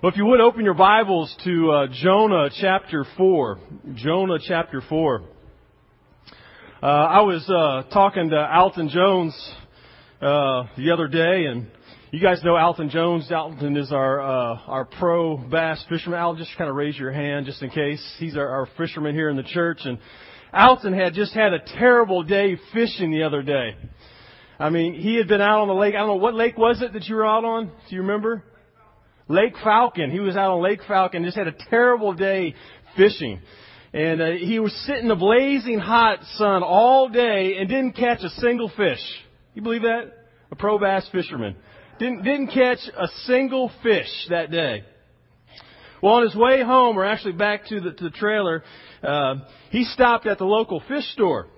Well, if you would open your Bibles to uh, Jonah chapter 4. Jonah chapter 4. Uh, I was uh, talking to Alton Jones uh, the other day, and you guys know Alton Jones. Alton is our uh, our pro bass fisherman. Al, just kind of raise your hand just in case. He's our, our fisherman here in the church, and Alton had just had a terrible day fishing the other day. I mean, he had been out on the lake. I don't know what lake was it that you were out on. Do you remember? Lake Falcon. He was out on Lake Falcon, just had a terrible day fishing. And uh, he was sitting in the blazing hot sun all day and didn't catch a single fish. You believe that? A pro bass fisherman. Didn't, didn't catch a single fish that day. Well, on his way home, or actually back to the, to the trailer, uh, he stopped at the local fish store.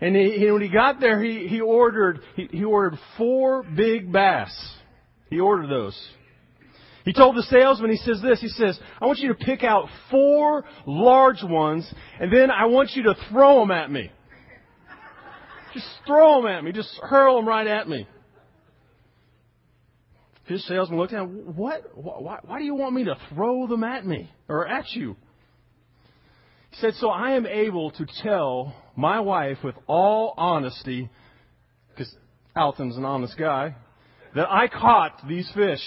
And he, when he got there, he, he ordered he, he ordered four big bass. He ordered those. He told the salesman, he says this, he says, I want you to pick out four large ones, and then I want you to throw them at me. Just throw them at me. Just hurl them right at me. His salesman looked at him, what? Why, why do you want me to throw them at me? Or at you? He said, so I am able to tell my wife with all honesty, because Alton's an honest guy, that I caught these fish.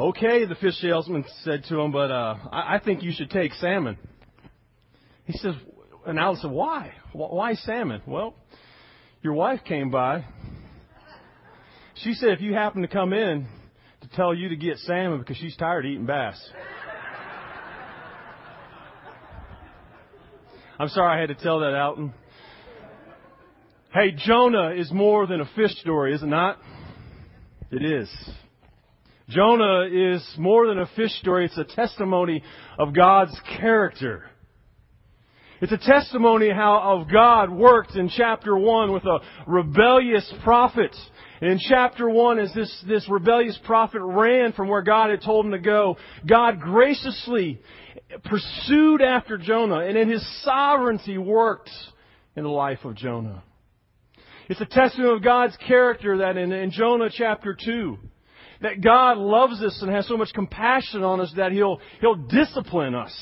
Okay, the fish salesman said to him, but uh, I, I think you should take salmon. He says, and Alan said, why? Why salmon? Well, your wife came by. She said if you happen to come in to tell you to get salmon because she's tired of eating bass. I'm sorry I had to tell that, Alton. Hey, Jonah is more than a fish story, is it not? It is. Jonah is more than a fish story. It's a testimony of God's character. It's a testimony how of God worked in chapter one with a rebellious prophet. in chapter one, as this, this rebellious prophet ran from where God had told him to go, God graciously pursued after Jonah and in his sovereignty worked in the life of Jonah. It's a testimony of God's character that in, in Jonah chapter 2, that God loves us and has so much compassion on us that He'll, He'll discipline us.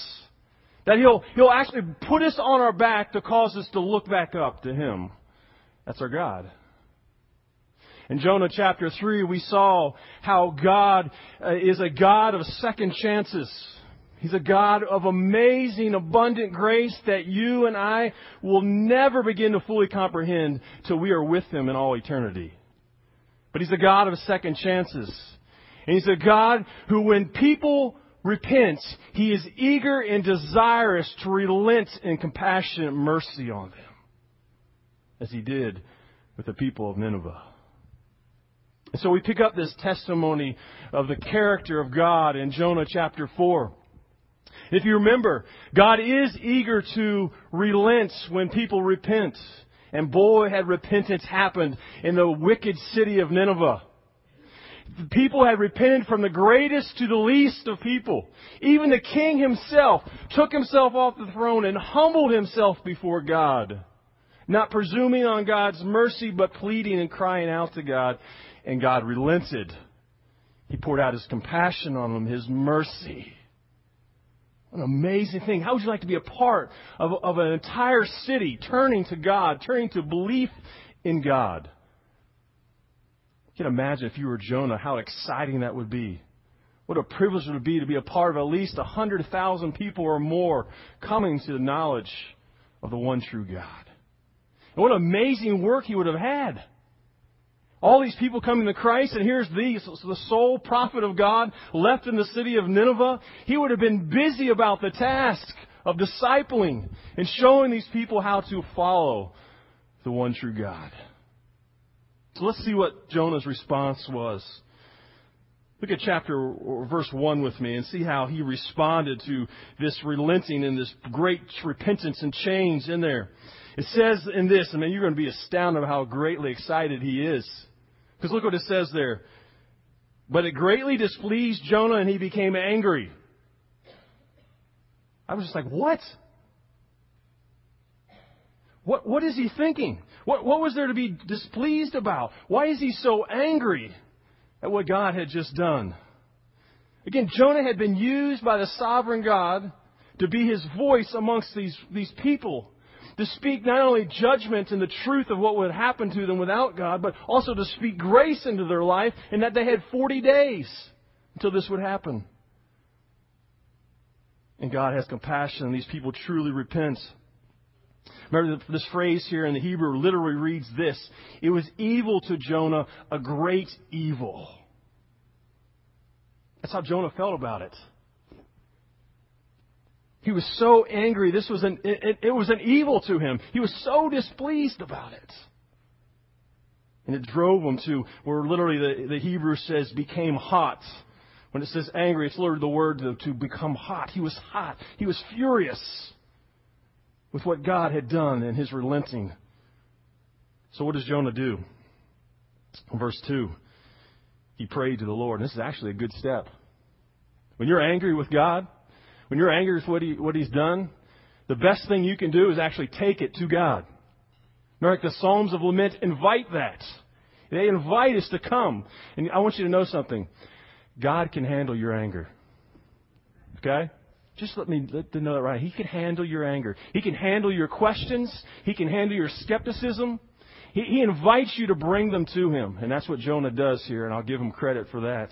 That He'll, He'll actually put us on our back to cause us to look back up to Him. That's our God. In Jonah chapter 3, we saw how God uh, is a God of second chances. He's a God of amazing, abundant grace that you and I will never begin to fully comprehend till we are with Him in all eternity. But He's a God of second chances. And He's a God who, when people repent, He is eager and desirous to relent in compassionate mercy on them, as He did with the people of Nineveh. And so we pick up this testimony of the character of God in Jonah chapter 4. If you remember, God is eager to relent when people repent. And boy, had repentance happened in the wicked city of Nineveh. The people had repented from the greatest to the least of people. Even the king himself took himself off the throne and humbled himself before God. Not presuming on God's mercy, but pleading and crying out to God. And God relented. He poured out his compassion on them, his mercy. An amazing thing. How would you like to be a part of, of an entire city turning to God, turning to belief in God? You can imagine if you were Jonah, how exciting that would be. What a privilege it would be to be a part of at least 100,000 people or more coming to the knowledge of the one true God. And what amazing work he would have had. All these people coming to Christ, and here's these, the sole prophet of God left in the city of Nineveh. He would have been busy about the task of discipling and showing these people how to follow the one true God. So let's see what Jonah's response was. Look at chapter or verse 1 with me and see how he responded to this relenting and this great repentance and change in there. It says in this, I mean, you're going to be astounded how greatly excited he is. Because look what it says there. But it greatly displeased Jonah and he became angry. I was just like, what? What, what is he thinking? What, what was there to be displeased about? Why is he so angry at what God had just done? Again, Jonah had been used by the sovereign God to be his voice amongst these, these people. To speak not only judgment and the truth of what would happen to them without God, but also to speak grace into their life and that they had 40 days until this would happen. And God has compassion and these people truly repent. Remember this phrase here in the Hebrew literally reads this. It was evil to Jonah, a great evil. That's how Jonah felt about it. He was so angry. This was an, it, it was an evil to him. He was so displeased about it. And it drove him to where literally the, the Hebrew says became hot. When it says angry, it's literally the word to, to become hot. He was hot. He was furious with what God had done and his relenting. So what does Jonah do? Verse 2, he prayed to the Lord. This is actually a good step. When you're angry with God, when you're angry with what, he, what He's done, the best thing you can do is actually take it to God. Like the Psalms of Lament invite that. They invite us to come. And I want you to know something. God can handle your anger. Okay? Just let me let them know that right. He can handle your anger. He can handle your questions. He can handle your skepticism. He, he invites you to bring them to him. And that's what Jonah does here, and I'll give him credit for that.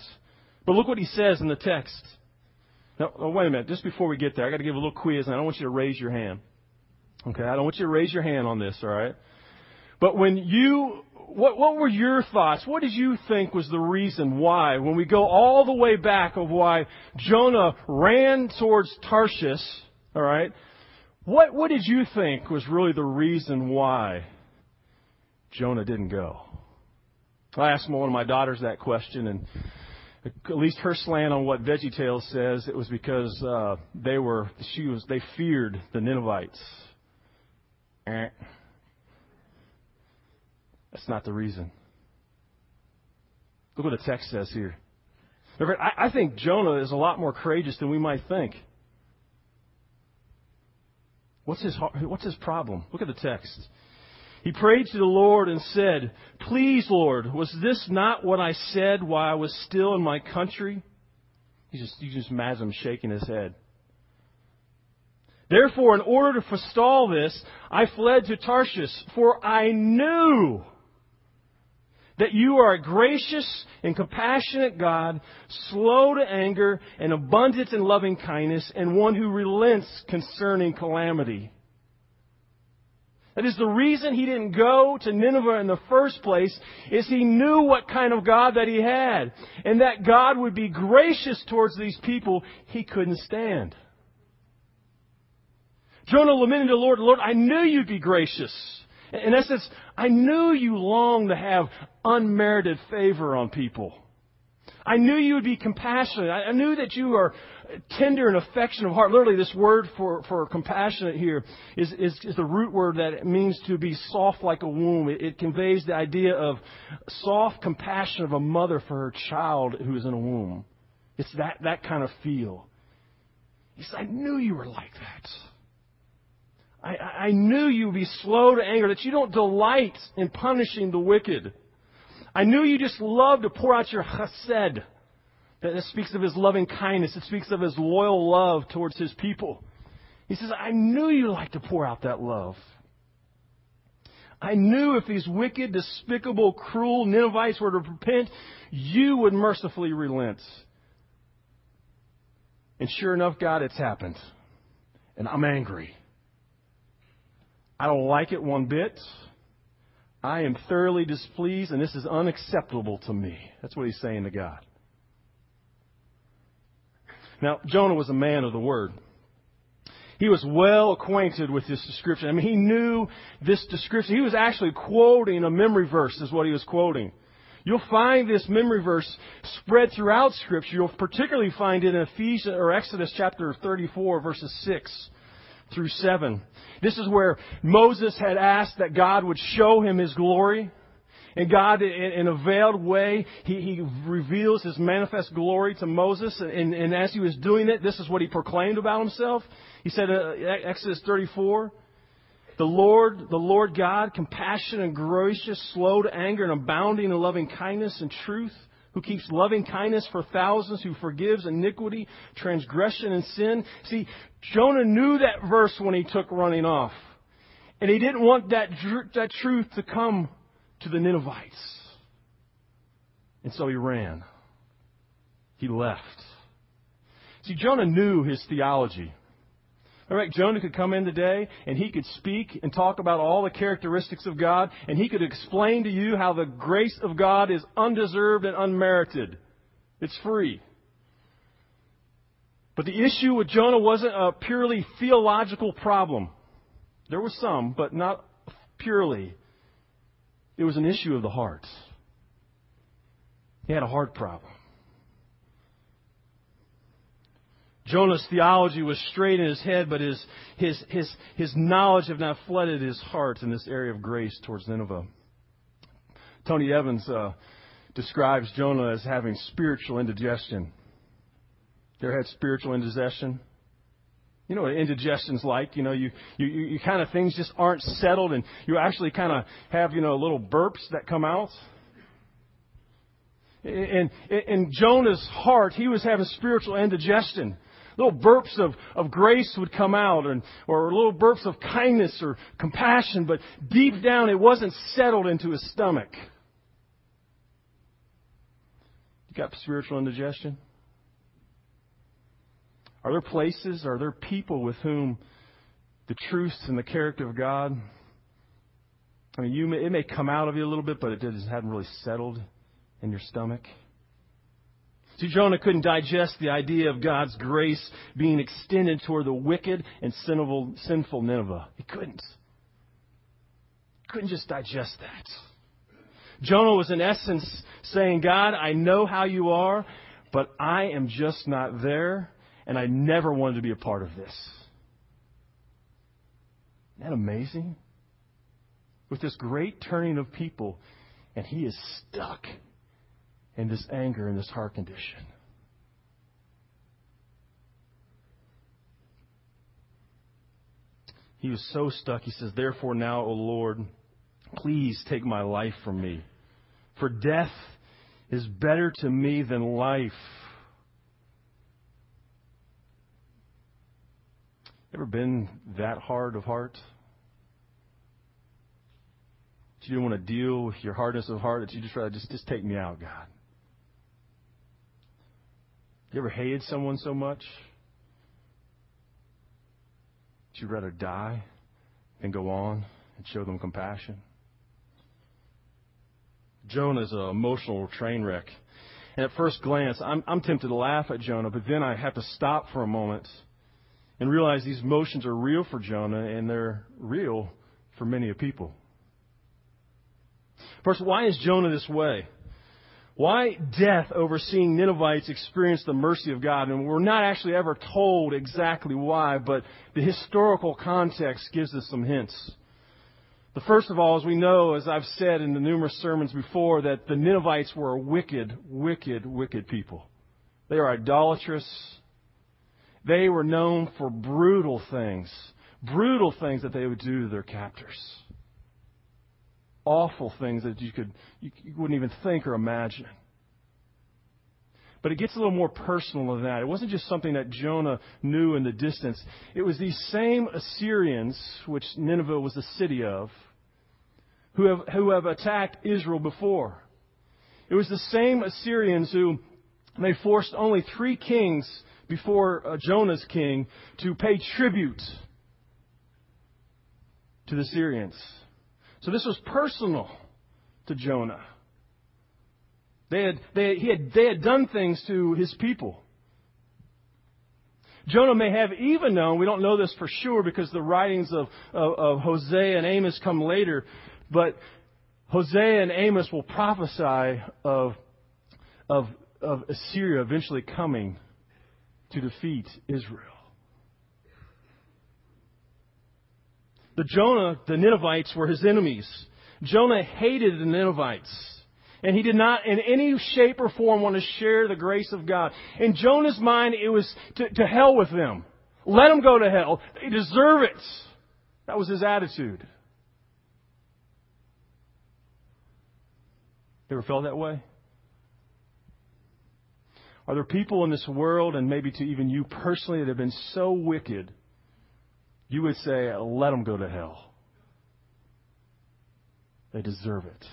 But look what he says in the text. Now, oh, wait a minute. Just before we get there, I got to give a little quiz, and I don't want you to raise your hand. Okay, I don't want you to raise your hand on this. All right. But when you, what, what were your thoughts? What did you think was the reason why, when we go all the way back of why Jonah ran towards Tarshish? All right. What, what did you think was really the reason why Jonah didn't go? I asked one of my daughters that question, and at least her slant on what VeggieTales says, it was because uh, they were she was they feared the Ninevites. Eh. That's not the reason. Look what the text says here. I, I think Jonah is a lot more courageous than we might think. What's his what's his problem? Look at the text. He prayed to the Lord and said, Please, Lord, was this not what I said while I was still in my country? You just, you just imagine him shaking his head. Therefore, in order to forestall this, I fled to Tarshish, for I knew that you are a gracious and compassionate God, slow to anger and abundant in loving kindness, and one who relents concerning calamity. That is the reason he didn't go to Nineveh in the first place is he knew what kind of God that he had. And that God would be gracious towards these people he couldn't stand. Jonah lamented to the Lord, Lord, I knew you'd be gracious. In essence, I knew you longed to have unmerited favor on people. I knew you would be compassionate. I knew that you are tender and affectionate of heart. Literally, this word for, for compassionate here is, is, is the root word that means to be soft like a womb. It, it conveys the idea of soft compassion of a mother for her child who is in a womb. It's that, that kind of feel. He said, I knew you were like that. I, I knew you would be slow to anger, that you don't delight in punishing the wicked. I knew you just love to pour out your chesed. That speaks of his loving kindness. It speaks of his loyal love towards his people. He says, I knew you like to pour out that love. I knew if these wicked, despicable, cruel Ninevites were to repent, you would mercifully relent. And sure enough, God, it's happened. And I'm angry. I don't like it one bit. I am thoroughly displeased, and this is unacceptable to me. That's what he's saying to God. Now, Jonah was a man of the word. He was well acquainted with this description. I mean, he knew this description. He was actually quoting a memory verse, is what he was quoting. You'll find this memory verse spread throughout Scripture. You'll particularly find it in Ephesians or Exodus chapter 34, verses 6 through 7. This is where Moses had asked that God would show him his glory. And God, in a veiled way, he, he reveals his manifest glory to Moses. And, and, as he was doing it, this is what he proclaimed about himself. He said, uh, Exodus 34, The Lord, the Lord God, compassionate and gracious, slow to anger and abounding in loving kindness and truth, who keeps loving kindness for thousands, who forgives iniquity, transgression, and sin. See, Jonah knew that verse when he took running off. And he didn't want that, that truth to come to the Ninevites. And so he ran. He left. See, Jonah knew his theology. All right, Jonah could come in today and he could speak and talk about all the characteristics of God and he could explain to you how the grace of God is undeserved and unmerited. It's free. But the issue with Jonah wasn't a purely theological problem. There was some, but not purely. It was an issue of the heart. He had a heart problem. Jonah's theology was straight in his head, but his, his, his, his knowledge had not flooded his heart in this area of grace towards Nineveh. Tony Evans uh, describes Jonah as having spiritual indigestion. You had spiritual indigestion? You know what indigestion's like. You know, you, you, you kind of things just aren't settled and you actually kind of have, you know, little burps that come out. And in Jonah's heart, he was having spiritual indigestion little burps of, of grace would come out and, or little burps of kindness or compassion, but deep down it wasn't settled into his stomach. You got spiritual indigestion? Are there places, are there people with whom the truths and the character of God, I mean, you may, it may come out of you a little bit, but it just hadn't really settled in your stomach? See, Jonah couldn't digest the idea of God's grace being extended toward the wicked and sinful, sinful Nineveh. He couldn't. Couldn't just digest that. Jonah was in essence saying, God, I know how you are, but I am just not there, and I never wanted to be a part of this. Isn't that amazing? With this great turning of people, and he is stuck in this anger and this heart condition. He was so stuck. He says, Therefore, now, O Lord, please take my life from me. For death is better to me than life. Ever been that hard of heart? That you didn't want to deal with your hardness of heart, that you just try to just, just take me out, God. You ever hated someone so much that you'd rather die than go on and show them compassion? Jonah is an emotional train wreck. And at first glance, I'm, I'm tempted to laugh at Jonah, but then I have to stop for a moment and realize these emotions are real for Jonah and they're real for many of people. First, why is Jonah this way? Why death overseeing Ninevites experience the mercy of God? And we're not actually ever told exactly why, but the historical context gives us some hints. The first of all, as we know, as I've said in the numerous sermons before, that the Ninevites were a wicked, wicked, wicked people. They are idolatrous. They were known for brutal things, brutal things that they would do to their captors awful things that you could you, you wouldn't even think or imagine. But it gets a little more personal than that. It wasn't just something that Jonah knew in the distance. It was these same Assyrians, which Nineveh was the city of, who have, who have attacked Israel before. It was the same Assyrians who they forced only three kings before uh, Jonah's king to pay tribute to the Syrians. So this was personal to Jonah. They had, they, he had, they had done things to his people. Jonah may have even known, we don't know this for sure because the writings of, of, of Hosea and Amos come later, but Hosea and Amos will prophesy of, of, of Assyria eventually coming to defeat Israel. The Jonah, the Ninevites were his enemies. Jonah hated the Ninevites. And he did not in any shape or form want to share the grace of God. In Jonah's mind, it was to, to hell with them. Let them go to hell. They deserve it. That was his attitude. You ever felt that way? Are there people in this world, and maybe to even you personally, that have been so wicked, you would say, let them go to hell? They deserve it.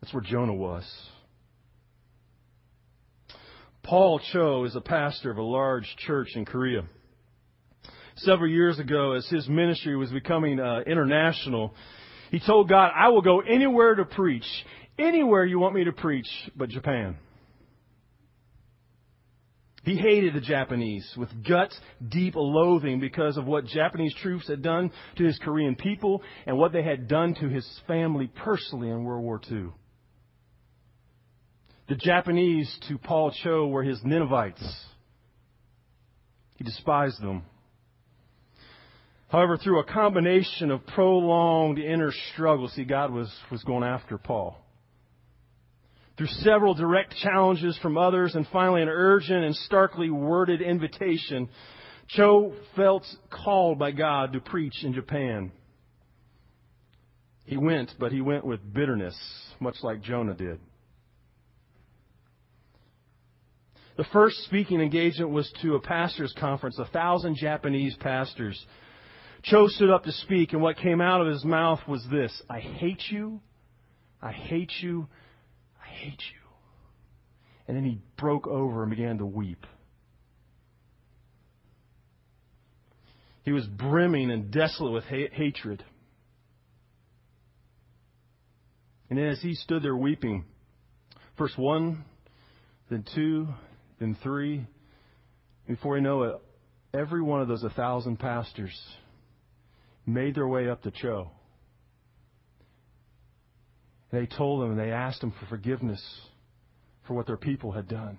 That's where Jonah was. Paul Cho is a pastor of a large church in Korea. Several years ago, as his ministry was becoming uh, international, he told God, I will go anywhere to preach, anywhere you want me to preach, but Japan. He hated the Japanese with gut deep loathing because of what Japanese troops had done to his Korean people and what they had done to his family personally in World War II. The Japanese to Paul Cho were his Ninevites. He despised them. However, through a combination of prolonged inner struggle, see, God was, was going after Paul through several direct challenges from others and finally an urgent and starkly worded invitation, Cho felt called by God to preach in Japan. He went, but he went with bitterness, much like Jonah did. The first speaking engagement was to a pastor's conference, a thousand Japanese pastors. Cho stood up to speak, and what came out of his mouth was this I hate you, I hate you, hate you. And then he broke over and began to weep. He was brimming and desolate with ha- hatred. And as he stood there weeping, first one, then two, then three, before you know it, every one of those a thousand pastors made their way up to Cho. They told him and they asked him for forgiveness for what their people had done.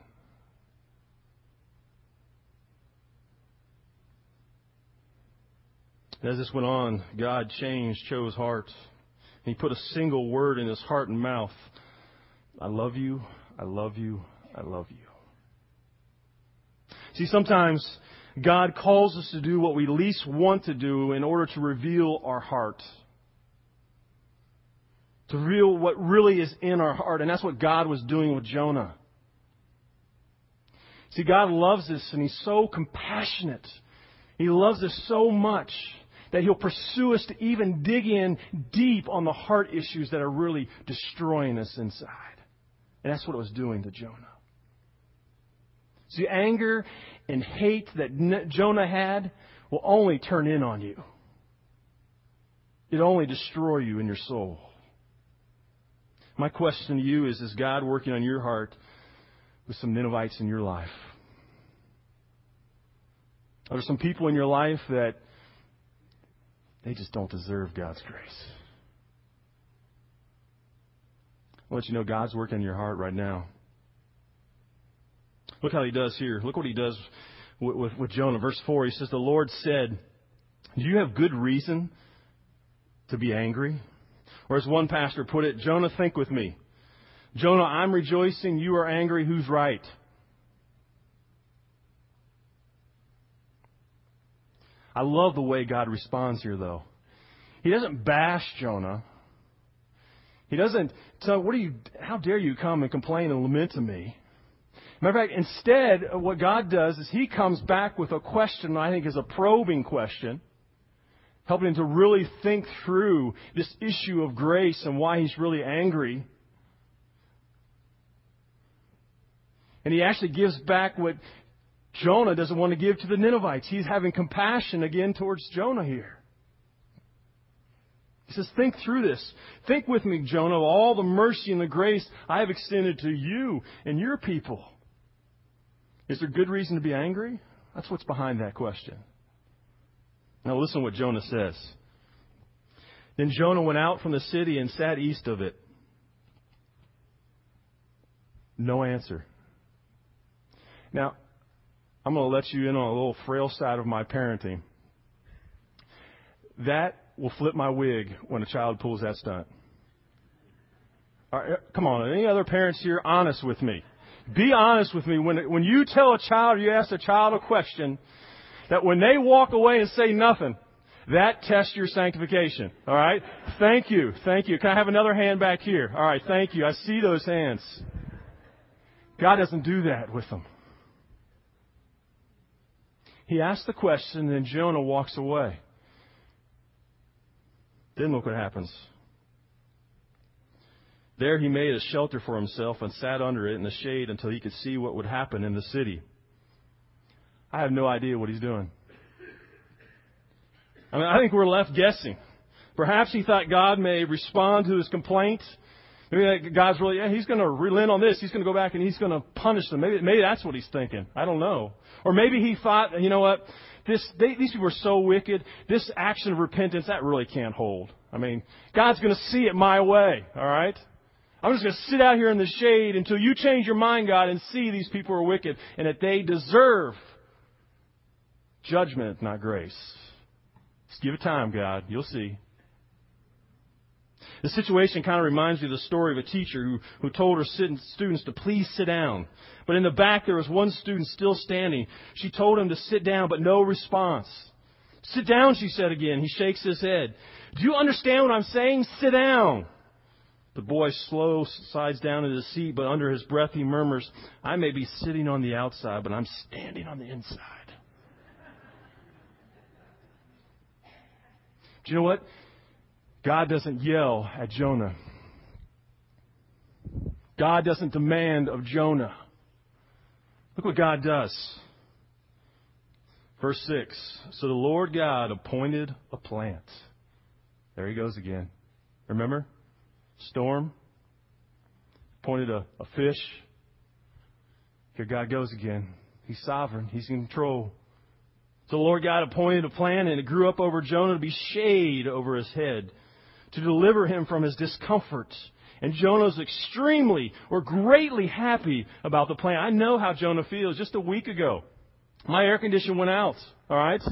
And As this went on, God changed Cho's heart. And He put a single word in his heart and mouth. I love you, I love you, I love you. See, sometimes God calls us to do what we least want to do in order to reveal our heart to reveal what really is in our heart. And that's what God was doing with Jonah. See, God loves us and He's so compassionate. He loves us so much that He'll pursue us to even dig in deep on the heart issues that are really destroying us inside. And that's what it was doing to Jonah. See, anger and hate that Jonah had will only turn in on you. It only destroy you in your soul. My question to you is Is God working on your heart with some Ninevites in your life? Are there some people in your life that they just don't deserve God's grace? I'll let you know God's working in your heart right now. Look how he does here. Look what he does with, with, with Jonah. Verse 4, he says, The Lord said, Do you have good reason to be angry? Or as one pastor put it, Jonah, think with me. Jonah, I'm rejoicing. You are angry. Who's right? I love the way God responds here, though. He doesn't bash Jonah. He doesn't tell, what are you, how dare you come and complain and lament to me? Matter of fact, instead, what God does is He comes back with a question I think is a probing question helping him to really think through this issue of grace and why he's really angry. And he actually gives back what Jonah doesn't want to give to the Ninevites. He's having compassion again towards Jonah here. He says, Think through this. Think with me, Jonah, of all the mercy and the grace I have extended to you and your people. Is there good reason to be angry? That's what's behind that question. Now listen to what Jonah says. Then Jonah went out from the city and sat east of it. No answer. Now, I'm going to let you in on a little frail side of my parenting. That will flip my wig when a child pulls that stunt. come on, any other parents here, honest with me. Be honest with me. When, when you tell a child, you ask a child a question, that when they walk away and say nothing, That tests your sanctification. All right? Thank you. Thank you. Can I have another hand back here? All right. Thank you. I see those hands. God doesn't do that with them. He asks the question, and then Jonah walks away. Then look what happens. There he made a shelter for himself and sat under it in the shade until he could see what would happen in the city. I have no idea what he's doing. I mean, I think we're left guessing. Perhaps he thought God may respond to his complaint. Maybe God's really, yeah, he's going to relent on this. He's going to go back and he's going to punish them. Maybe, maybe that's what he's thinking. I don't know. Or maybe he thought, you know what? This, they, these people are so wicked. This action of repentance, that really can't hold. I mean, God's going to see it my way. All right? I'm just going to sit out here in the shade until you change your mind, God, and see these people are wicked and that they deserve judgment, not grace. Just give it time, God. You'll see. The situation kind of reminds me of the story of a teacher who, who told her students to please sit down. But in the back there was one student still standing. She told him to sit down, but no response. Sit down, she said again. He shakes his head. Do you understand what I'm saying? Sit down. The boy slow slides down into the seat, but under his breath he murmurs, I may be sitting on the outside, but I'm standing on the inside. You know what? God doesn't yell at Jonah. God doesn't demand of Jonah. Look what God does. Verse 6 So the Lord God appointed a plant. There he goes again. Remember? Storm. Appointed a, a fish. Here God goes again. He's sovereign. He's in control. So the Lord God appointed a plan, and it grew up over Jonah to be shade over his head to deliver him from his discomfort. And Jonah's extremely or greatly happy about the plan. I know how Jonah feels. Just a week ago, my air conditioner went out. All right.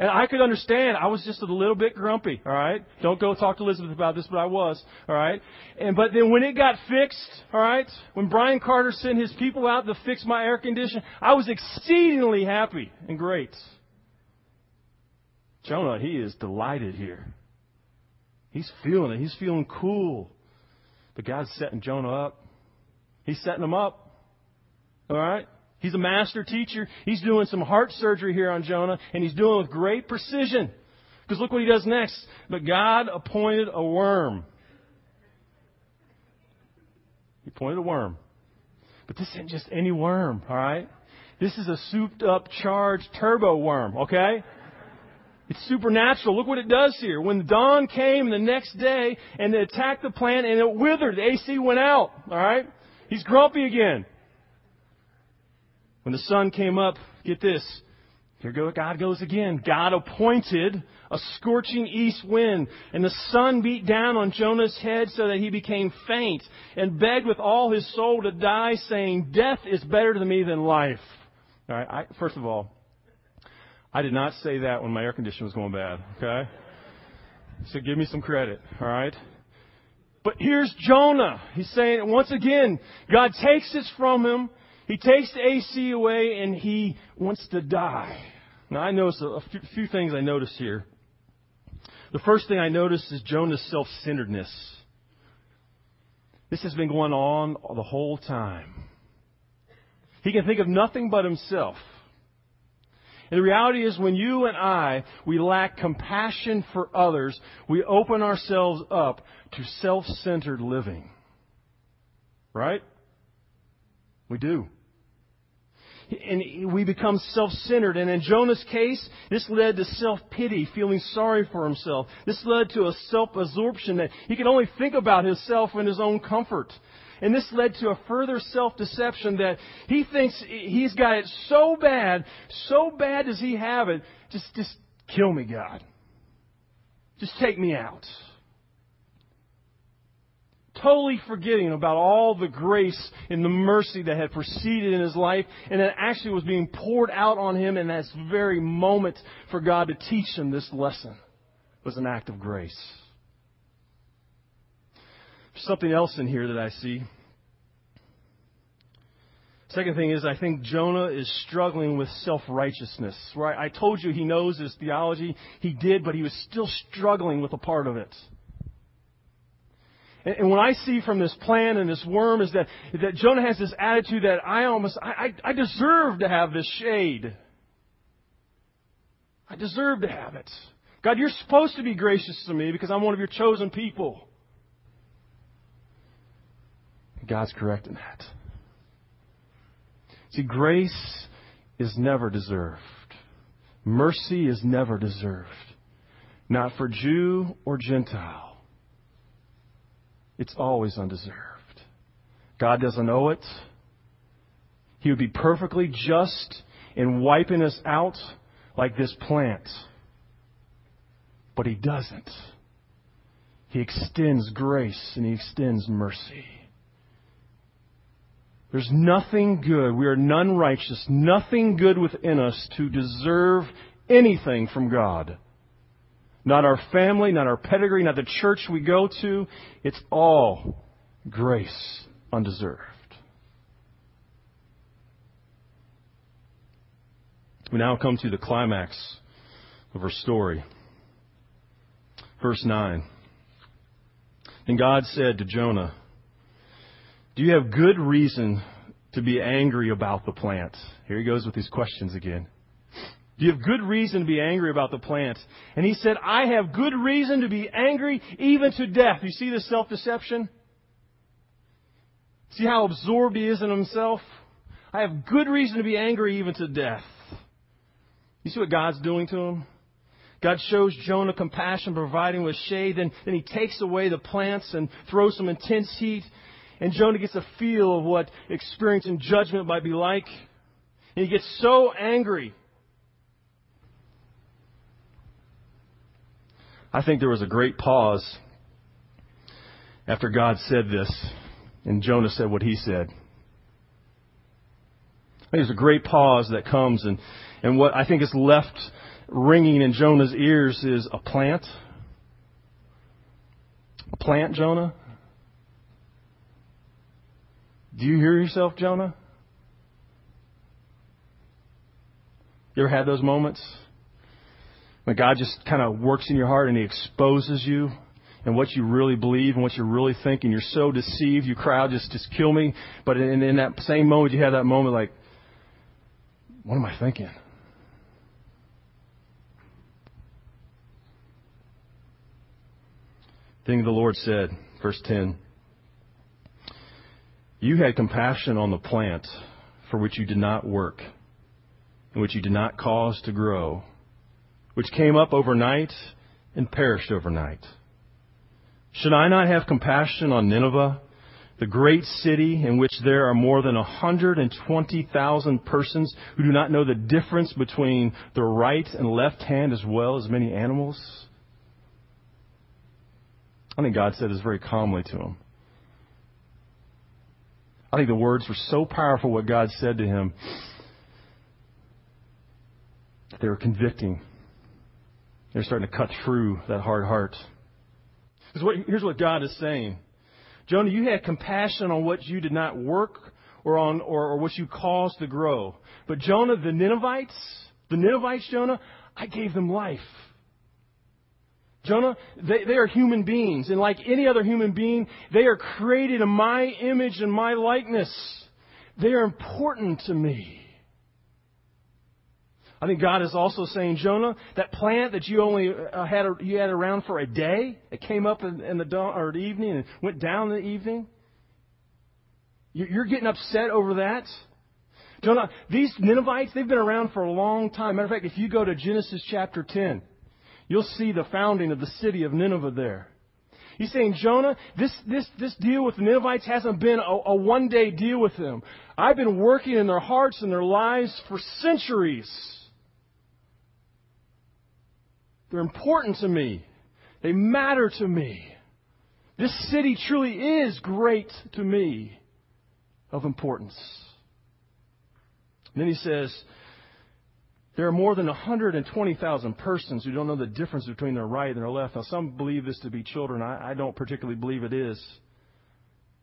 And I could understand. I was just a little bit grumpy. All right. Don't go talk to Elizabeth about this, but I was. All right. And but then when it got fixed, all right, when Brian Carter sent his people out to fix my air conditioner, I was exceedingly happy and great. Jonah, he is delighted here. He's feeling it. He's feeling cool. But God's setting Jonah up. He's setting him up. All right? He's a master teacher. He's doing some heart surgery here on Jonah, and he's doing it with great precision. Because look what he does next. But God appointed a worm. He appointed a worm. But this isn't just any worm, all right? This is a souped up, charged turbo worm, okay? It's supernatural. Look what it does here. When dawn came the next day and it attacked the plant and it withered, the AC went out. All right? He's grumpy again. When the sun came up, get this. Here God goes again. God appointed a scorching east wind, and the sun beat down on Jonah's head so that he became faint and begged with all his soul to die, saying, Death is better to me than life. All right, I, first of all, I did not say that when my air conditioner was going bad, okay? So give me some credit, all right? But here's Jonah. He's saying, once again, God takes this from him. He takes the AC away and he wants to die. Now I notice a few things I notice here. The first thing I notice is Jonah's self-centeredness. This has been going on the whole time. He can think of nothing but himself. And the reality is when you and I, we lack compassion for others, we open ourselves up to self-centered living. Right? We do. And we become self-centered. And in Jonah's case, this led to self-pity, feeling sorry for himself. This led to a self-absorption that he could only think about himself and his own comfort. And this led to a further self-deception that he thinks he's got it so bad, so bad does he have it, just, just kill me, God. Just take me out. Totally forgetting about all the grace and the mercy that had proceeded in his life and that actually was being poured out on him in that very moment for God to teach him this lesson was an act of grace There's something else in here that I see. Second thing is, I think Jonah is struggling with self-righteousness. Right? I told you he knows his theology. He did, but he was still struggling with a part of it. And, what I see from this plan and this worm is that, that Jonah has this attitude that I almost, I, I, I deserve to have this shade. I deserve to have it. God, you're supposed to be gracious to me because I'm one of your chosen people. God's correcting that. See, grace is never deserved. Mercy is never deserved. Not for Jew or Gentile. It's always undeserved. God doesn't owe it. He would be perfectly just in wiping us out like this plant. But He doesn't. He extends grace and He extends mercy. There's nothing good. We are none righteous. Nothing good within us to deserve anything from God. Not our family, not our pedigree, not the church we go to. It's all grace undeserved. We now come to the climax of our story. Verse 9. And God said to Jonah, do you have good reason to be angry about the plant? Here he goes with these questions again. Do you have good reason to be angry about the plant? And he said, I have good reason to be angry even to death. You see the self-deception? See how absorbed he is in himself? I have good reason to be angry even to death. You see what God's doing to him? God shows Jonah compassion, providing with shade. Then, then he takes away the plants and throws some intense heat and Jonah gets a feel of what experiencing judgment might be like. And he gets so angry. I think there was a great pause after God said this, and Jonah said what he said. I think there's a great pause that comes, and, and what I think is left ringing in Jonah's ears is a plant. A plant, Jonah? Do you hear yourself, Jonah? You ever had those moments? When God just kind of works in your heart and He exposes you and what you really believe and what you really think, and you're so deceived, you cry out, just, just kill me. But in, in that same moment, you have that moment like, what am I thinking? Thing the Lord said, verse 10. You had compassion on the plant for which you did not work, and which you did not cause to grow, which came up overnight and perished overnight. Should I not have compassion on Nineveh, the great city in which there are more than 120,000 persons who do not know the difference between the right and left hand as well as many animals? I think God said this very calmly to him. I think the words were so powerful what God said to him. They were convicting. They're starting to cut through that hard heart. Here's what God is saying. Jonah, you had compassion on what you did not work or on or, or what you caused to grow. But Jonah, the Ninevites, the Ninevites, Jonah, I gave them life. Jonah, they, they are human beings, and like any other human being, they are created in my image and my likeness. They are important to me. I think God is also saying, Jonah, that plant that you only uh, had you had around for a day, it came up in, in the dawn or the evening and went down in the evening. You're getting upset over that. Jonah, these Ninevites, they've been around for a long time. Matter of fact, if you go to Genesis chapter 10, You'll see the founding of the city of Nineveh there. He's saying, Jonah, this, this, this deal with the Ninevites hasn't been a, a one day deal with them. I've been working in their hearts and their lives for centuries. They're important to me. They matter to me. This city truly is great to me of importance. Then he says, there are more than 120,000 persons who don't know the difference between their right and their left. Now, some believe this to be children. I, I don't particularly believe it is.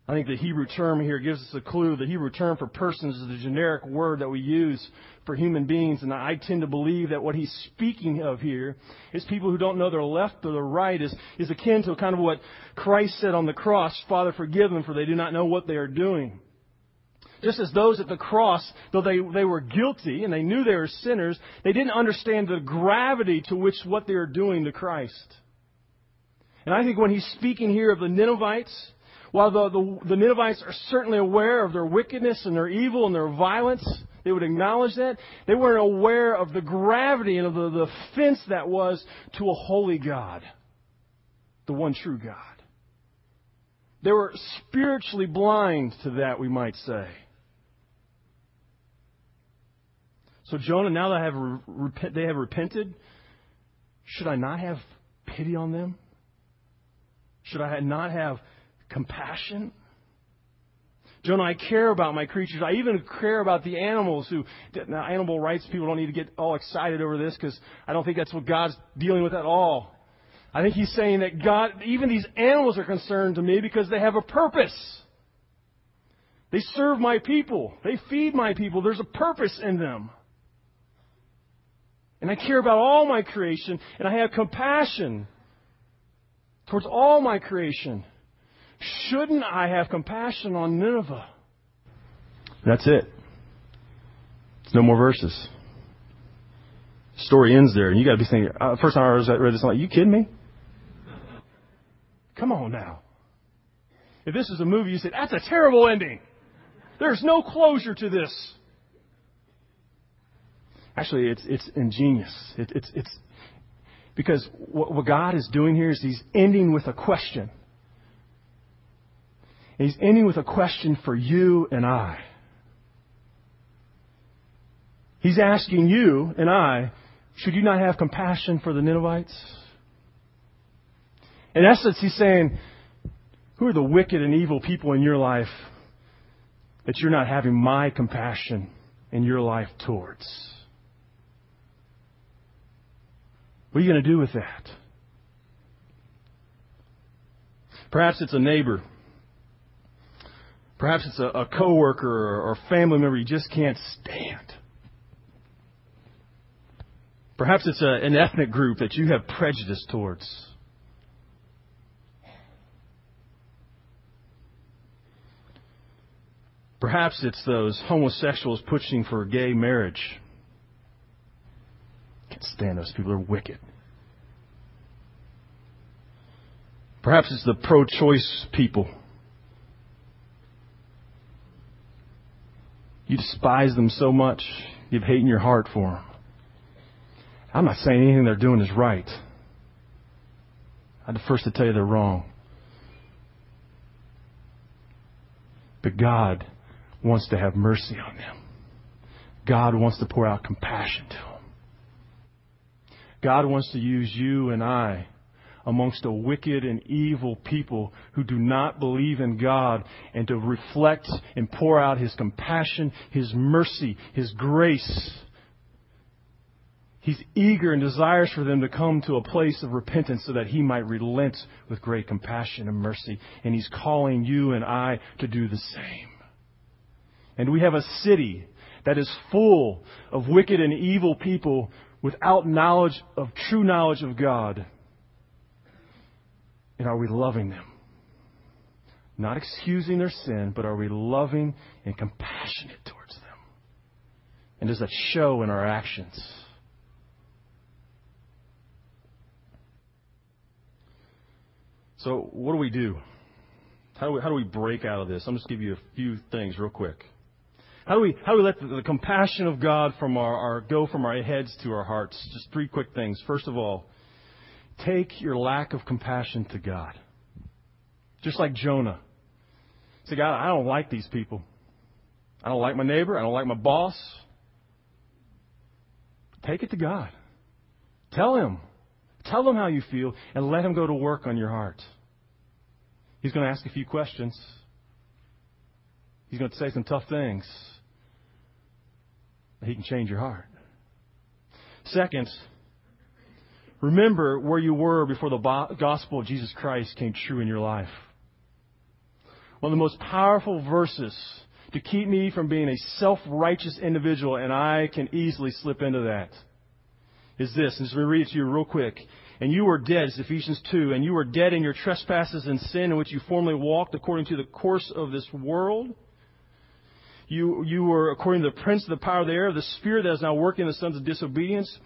I think the Hebrew term here gives us a clue. The Hebrew term for persons is the generic word that we use for human beings, and I tend to believe that what he's speaking of here is people who don't know their left or their right is, is akin to kind of what Christ said on the cross, Father, forgive them for they do not know what they are doing. Just as those at the cross, though they, they were guilty and they knew they were sinners, they didn't understand the gravity to which what they are doing to Christ. And I think when he's speaking here of the Ninevites, while the, the, the Ninevites are certainly aware of their wickedness and their evil and their violence, they would acknowledge that. They weren't aware of the gravity and of the, the offense that was to a holy God, the one true God. They were spiritually blind to that, we might say. So Jonah, now that I have they have repented, should I not have pity on them? Should I not have compassion. Jonah, I care about my creatures. I even care about the animals who, now animal rights people don't need to get all excited over this because I don't think that's what God's dealing with at all. I think he's saying that God, even these animals are concerned to me because they have a purpose. They serve my people. They feed my people. There's a purpose in them. And I care about all my creation and I have compassion towards all my creation. Shouldn't I have compassion on Nineveh? That's it. There's no more verses. The story ends there, and you got to be thinking. Uh, first time I read this, I'm like, "You kidding me? Come on now." If this is a movie, you say that's a terrible ending. There's no closure to this. Actually, it's it's ingenious. It, it's it's because what, what God is doing here is He's ending with a question. And he's ending with a question for you and I. He's asking you and I, should you not have compassion for the Ninevites? In essence, he's saying, who are the wicked and evil people in your life that you're not having my compassion in your life towards? What are you going to do with that? Perhaps it's a neighbor Perhaps it's a, a coworker or, or family member you just can't stand. Perhaps it's a, an ethnic group that you have prejudice towards. Perhaps it's those homosexuals pushing for gay marriage. Can't stand those people. They're wicked. Perhaps it's the pro choice people You despise them so much, you have hate in your heart for them. I'm not saying anything they're doing is right. I'm the first to tell you they're wrong. But God wants to have mercy on them. God wants to pour out compassion to them. God wants to use you and I amongst a wicked and evil people who do not believe in God and to reflect and pour out His compassion, His mercy, His grace. He's eager and desires for them to come to a place of repentance so that He might relent with great compassion and mercy. And He's calling you and I to do the same. And we have a city that is full of wicked and evil people without knowledge of true knowledge of God. And are we loving them? Not excusing their sin, but are we loving and compassionate towards them? And does that show in our actions? So, what do we do? How do we, how do we break out of this? I'm just going to give you a few things real quick. How do we, how do we let the, the compassion of God from our, our, go from our heads to our hearts? Just three quick things. First of all, Take your lack of compassion to God. Just like Jonah. Say, God, I don't like these people. I don't like my neighbor. I don't like my boss. Take it to God. Tell Him. Tell Him how you feel and let Him go to work on your heart. He's going to ask a few questions. He's going to say some tough things. He can change your heart. Second, Remember where you were before the gospel of Jesus Christ came true in your life. one of the most powerful verses to keep me from being a self-righteous individual, and I can easily slip into that, is this. And just going to read it to you real quick. And you were dead, it's Ephesians 2, and you were dead in your trespasses and sin in which you formerly walked according to the course of this world. You, you were according to the prince of the power of the air, the spirit that is now working in the sons of disobedience.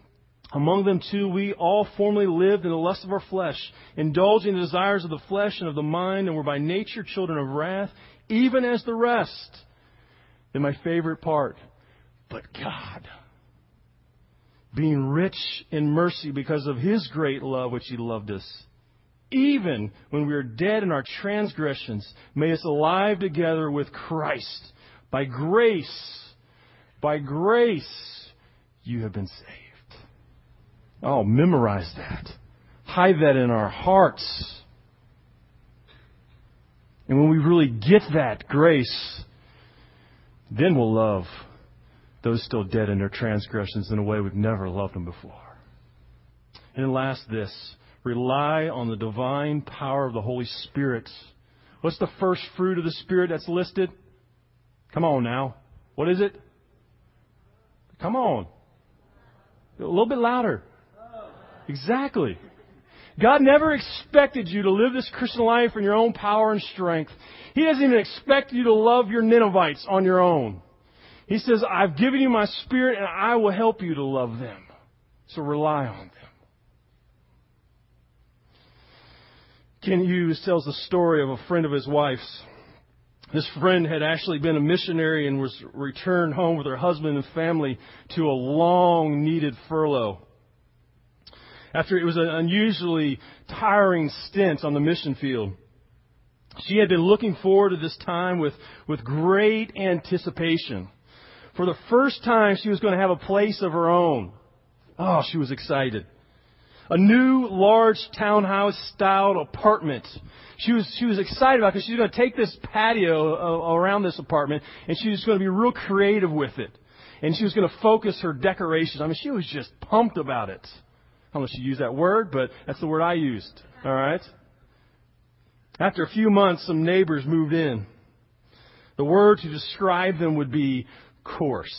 Among them too, we all formerly lived in the lust of our flesh, indulging the desires of the flesh and of the mind, and were by nature children of wrath, even as the rest. Then my favorite part, but God, being rich in mercy because of His great love which He loved us, even when we were dead in our transgressions, made us alive together with Christ. By grace, by grace, you have been saved. Oh, memorize that. Hide that in our hearts. And when we really get that grace, then we'll love those still dead in their transgressions in a way we've never loved them before. And last, this rely on the divine power of the Holy Spirit. What's the first fruit of the Spirit that's listed? Come on now. What is it? Come on. A little bit louder. Exactly. God never expected you to live this Christian life in your own power and strength. He doesn't even expect you to love your Ninevites on your own. He says, I've given you my spirit and I will help you to love them. So rely on them. Kent Hughes tells the story of a friend of his wife's. This friend had actually been a missionary and was returned home with her husband and family to a long needed furlough after it was an unusually tiring stint on the mission field. She had been looking forward to this time with, with great anticipation. For the first time, she was going to have a place of her own. Oh, she was excited. A new, large townhouse styled apartment. She was, she was excited about because she was going to take this patio uh, around this apartment and she was going to be real creative with it. And she was going to focus her decorations. I mean, she was just pumped about it. I don't know if she used that word, but that's the word I used. All right? After a few months, some neighbors moved in. The word to describe them would be coarse.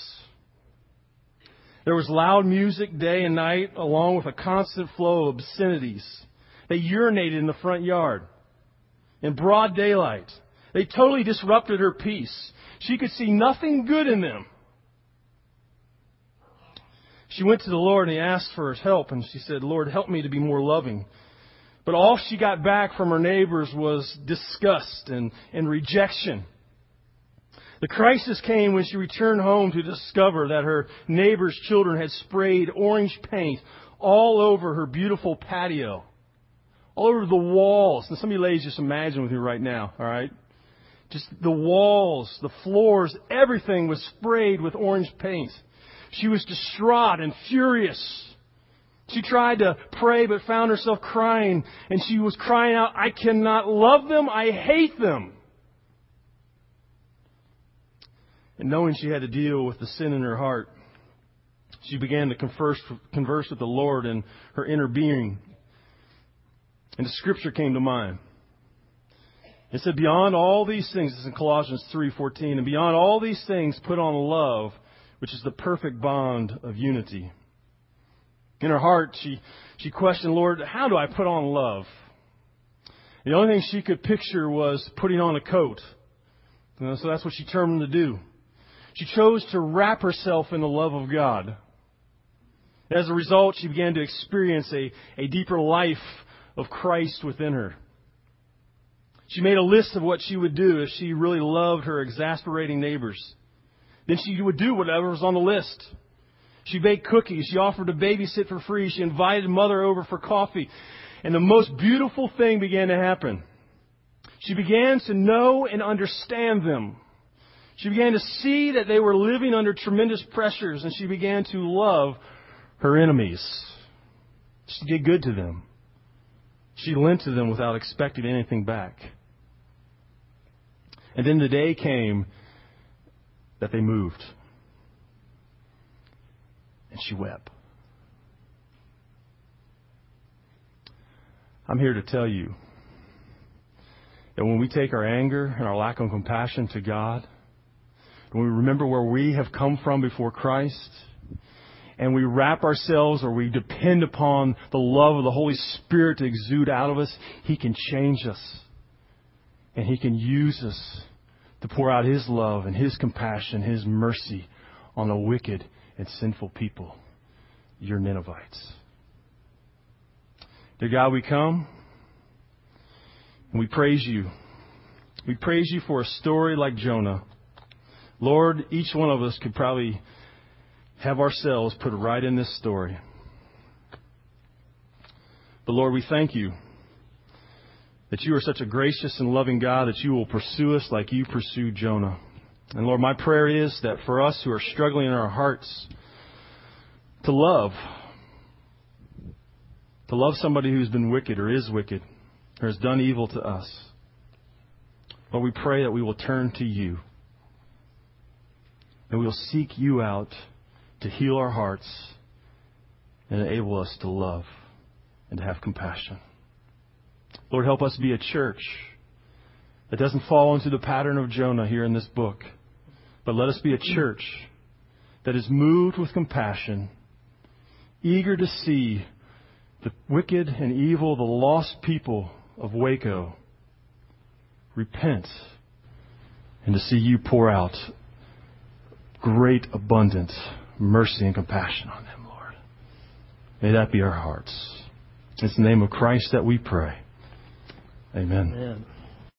There was loud music day and night, along with a constant flow of obscenities. They urinated in the front yard in broad daylight. They totally disrupted her peace. She could see nothing good in them. She went to the Lord and he asked for his help, and she said, Lord, help me to be more loving. But all she got back from her neighbors was disgust and, and rejection. The crisis came when she returned home to discover that her neighbor's children had sprayed orange paint all over her beautiful patio, all over the walls. And some of you ladies just imagine with me right now, all right? Just the walls, the floors, everything was sprayed with orange paint. She was distraught and furious. She tried to pray but found herself crying and she was crying out, I cannot love them. I hate them. And knowing she had to deal with the sin in her heart, she began to converse, converse with the Lord and her inner being. And the scripture came to mind. It said, beyond all these things, it's in Colossians 3.14, and beyond all these things, put on love, which is the perfect bond of unity. In her heart, she, she questioned, Lord, how do I put on love? The only thing she could picture was putting on a coat. You know, so that's what she determined to do. She chose to wrap herself in the love of God. As a result, she began to experience a, a deeper life of Christ within her. She made a list of what she would do if she really loved her exasperating neighbors. Then she would do whatever was on the list. She baked cookies. She offered to babysit for free. She invited mother over for coffee. And the most beautiful thing began to happen. She began to know and understand them. She began to see that they were living under tremendous pressures, and she began to love her enemies. She did good to them. She lent to them without expecting anything back. And then the day came that they moved. And she wept. I'm here to tell you That when we take our anger and our lack of compassion to God, when we remember where we have come from before Christ, and we wrap ourselves or we depend upon the love of the Holy Spirit to exude out of us, He can change us. And He can use us to pour out His love and His compassion, His mercy on a wicked and sinful people, your Ninevites. Dear God, we come and we praise you. We praise you for a story like Jonah. Lord, each one of us could probably have ourselves put right in this story. But Lord, we thank you that you are such a gracious and loving God that you will pursue us like you pursued Jonah. And Lord, my prayer is that for us who are struggling in our hearts to love, to love somebody who's been wicked or is wicked or has done evil to us, Lord, we pray that we will turn to you and we will seek you out to heal our hearts and enable us to love and to have compassion. Lord, help us be a church that doesn't fall into the pattern of Jonah here in this book, but let us be a church that is moved with compassion, eager to see the wicked and evil, the lost people of Waco repent and to see you pour out great, abundant mercy and compassion on them, Lord. May that be our hearts. It's the name of Christ that we pray. Amen. Amen.